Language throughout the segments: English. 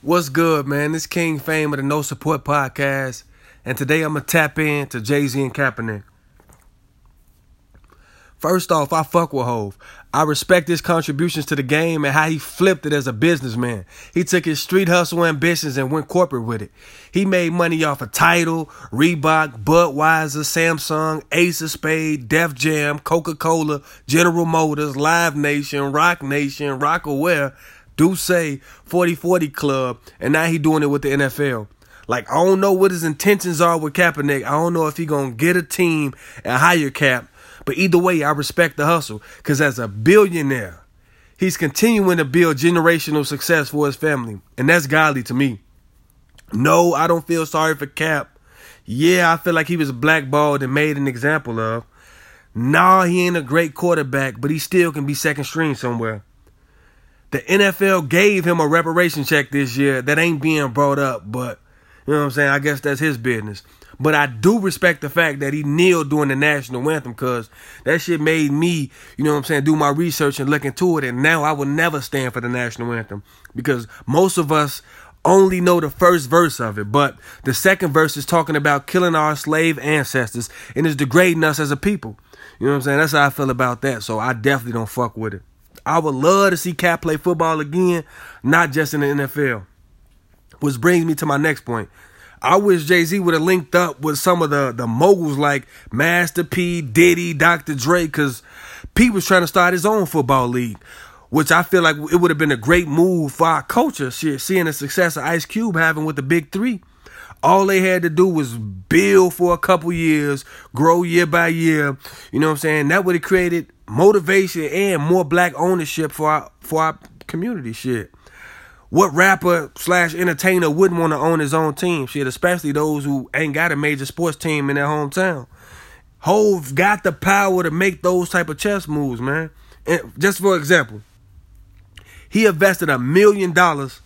What's good, man? This King Fame of the No Support Podcast, and today I'm gonna tap in to Jay Z and Kaepernick. First off, I fuck with Hove. I respect his contributions to the game and how he flipped it as a businessman. He took his street hustle ambitions and went corporate with it. He made money off of Tidal, Reebok, Budweiser, Samsung, Ace of Spade, Def Jam, Coca-Cola, General Motors, Live Nation, Roc Nation, Rocawear, D'Ussé, 4040 Club, and now he doing it with the NFL. Like, I don't know what his intentions are with Kaepernick. I don't know if he gonna get a team and hire Cap. But either way, I respect the hustle. Cause as a billionaire, he's continuing to build generational success for his family. And that's godly to me. No, I don't feel sorry for Cap. Yeah, I feel like he was blackballed and made an example of. Nah, he ain't a great quarterback, but he still can be second string somewhere. The NFL gave him a reparation check this year that ain't being brought up, but you know what I'm saying? I guess that's his business. But I do respect the fact that he kneeled during the national anthem because that shit made me, you know what I'm saying, do my research and look into it. And now I will never stand for the national anthem because most of us only know the first verse of it. But the second verse is talking about killing our slave ancestors and is degrading us as a people. You know what I'm saying? That's how I feel about that. So I definitely don't fuck with it. I would love to see Cap play football again, not just in the NFL. Which brings me to my next point. I wish Jay Z would have linked up with some of the, the moguls like Master P, Diddy, Dr. Dre, because P was trying to start his own football league, which I feel like it would have been a great move for our culture, shit, seeing the success of Ice Cube having with the Big Three. All they had to do was build for a couple years, grow year by year. You know what I'm saying? That would have created motivation and more black ownership for our for our community. Shit. What rapper slash entertainer wouldn't want to own his own team? Shit, especially those who ain't got a major sports team in their hometown. Hove got the power to make those type of chess moves, man. And just for example, he invested a million dollars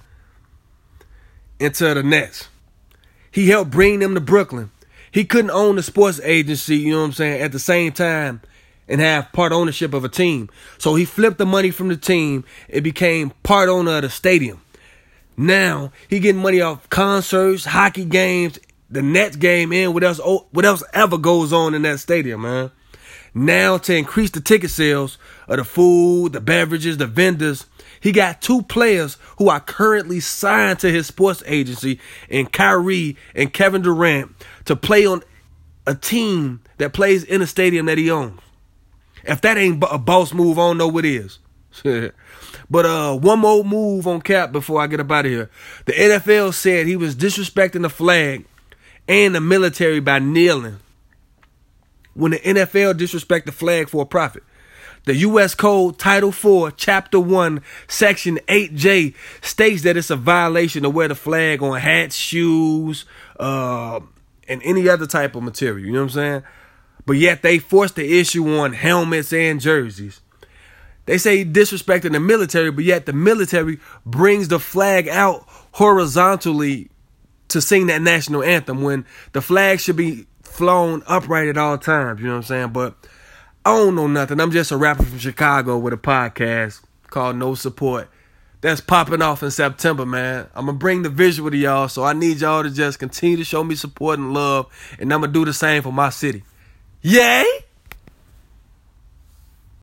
into the Nets. He helped bring them to Brooklyn. He couldn't own the sports agency, you know what I'm saying, at the same time and have part ownership of a team. So he flipped the money from the team. It became part owner of the stadium. Now he getting money off concerts, hockey games, the Nets game, and what else? Oh, what else ever goes on in that stadium, man? Now to increase the ticket sales of the food, the beverages, the vendors, he got two players who are currently signed to his sports agency, and Kyrie and Kevin Durant, to play on a team that plays in a stadium that he owns. If that ain't a boss move, I don't know what is. but uh, one more move on Cap before I get up out of here. The NFL said he was disrespecting the flag and the military by kneeling. When the NFL disrespect the flag for a profit. The U.S. Code Title 4, Chapter 1, Section 8J states that it's a violation to wear the flag on hats, shoes, uh, and any other type of material. You know what I'm saying? But yet they forced the issue on helmets and jerseys. They say disrespecting the military, but yet the military brings the flag out horizontally to sing that national anthem when the flag should be flown upright at all times. You know what I'm saying? But I don't know nothing. I'm just a rapper from Chicago with a podcast called No Support. That's popping off in September, man. I'm gonna bring the visual to y'all, so I need y'all to just continue to show me support and love, and I'm gonna do the same for my city. Yay!